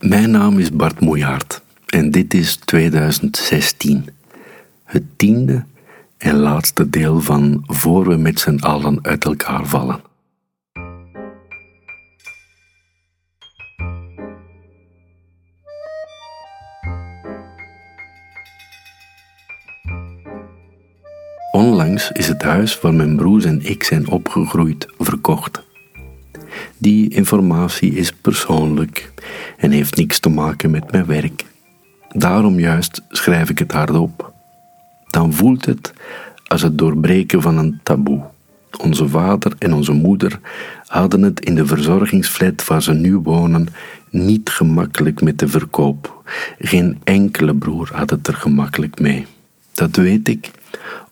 Mijn naam is Bart Moejaert en dit is 2016. Het tiende en laatste deel van Voor we met z'n allen uit elkaar vallen. Onlangs is het huis waar mijn broers en ik zijn opgegroeid verkocht. Die informatie is persoonlijk en heeft niks te maken met mijn werk. Daarom juist schrijf ik het hardop. Dan voelt het als het doorbreken van een taboe. Onze vader en onze moeder hadden het in de verzorgingsflat waar ze nu wonen niet gemakkelijk met de verkoop. Geen enkele broer had het er gemakkelijk mee. Dat weet ik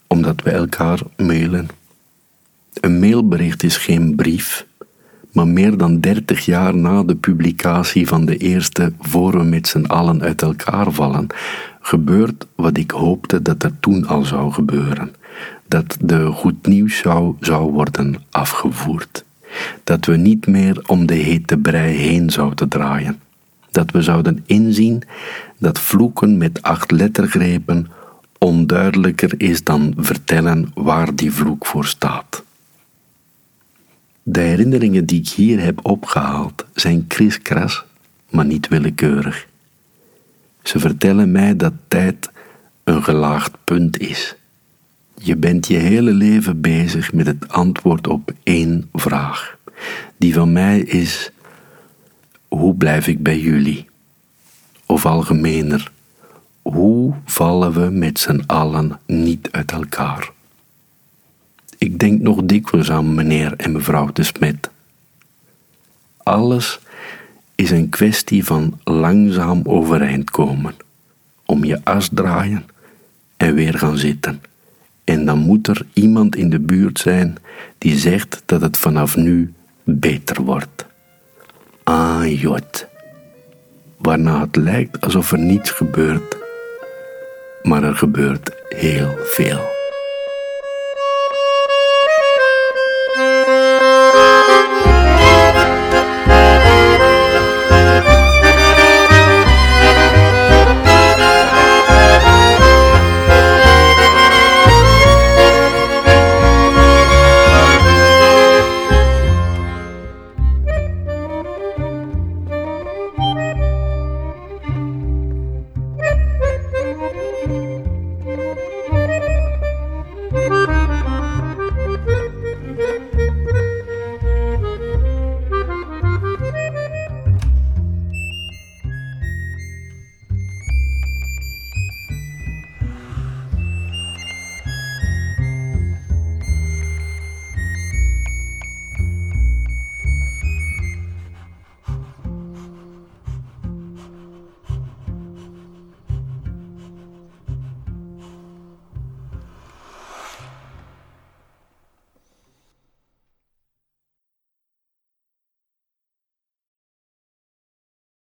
omdat we elkaar mailen. Een mailbericht is geen brief, maar meer dan dertig jaar na de publicatie van de eerste Voor we met z'n allen uit elkaar vallen, gebeurt wat ik hoopte dat er toen al zou gebeuren: dat de goed nieuws zou, zou worden afgevoerd. Dat we niet meer om de hete brei heen zouden draaien. Dat we zouden inzien dat vloeken met acht lettergrepen onduidelijker is dan vertellen waar die vloek voor staat. De herinneringen die ik hier heb opgehaald zijn kriskras, maar niet willekeurig. Ze vertellen mij dat tijd een gelaagd punt is. Je bent je hele leven bezig met het antwoord op één vraag. Die van mij is: hoe blijf ik bij jullie? Of algemener, hoe vallen we met z'n allen niet uit elkaar? Ik denk nog dikwijls aan meneer en mevrouw de Smet. Alles is een kwestie van langzaam overeind komen, om je as draaien en weer gaan zitten. En dan moet er iemand in de buurt zijn die zegt dat het vanaf nu beter wordt. Ah, jot. Waarna het lijkt alsof er niets gebeurt, maar er gebeurt heel veel.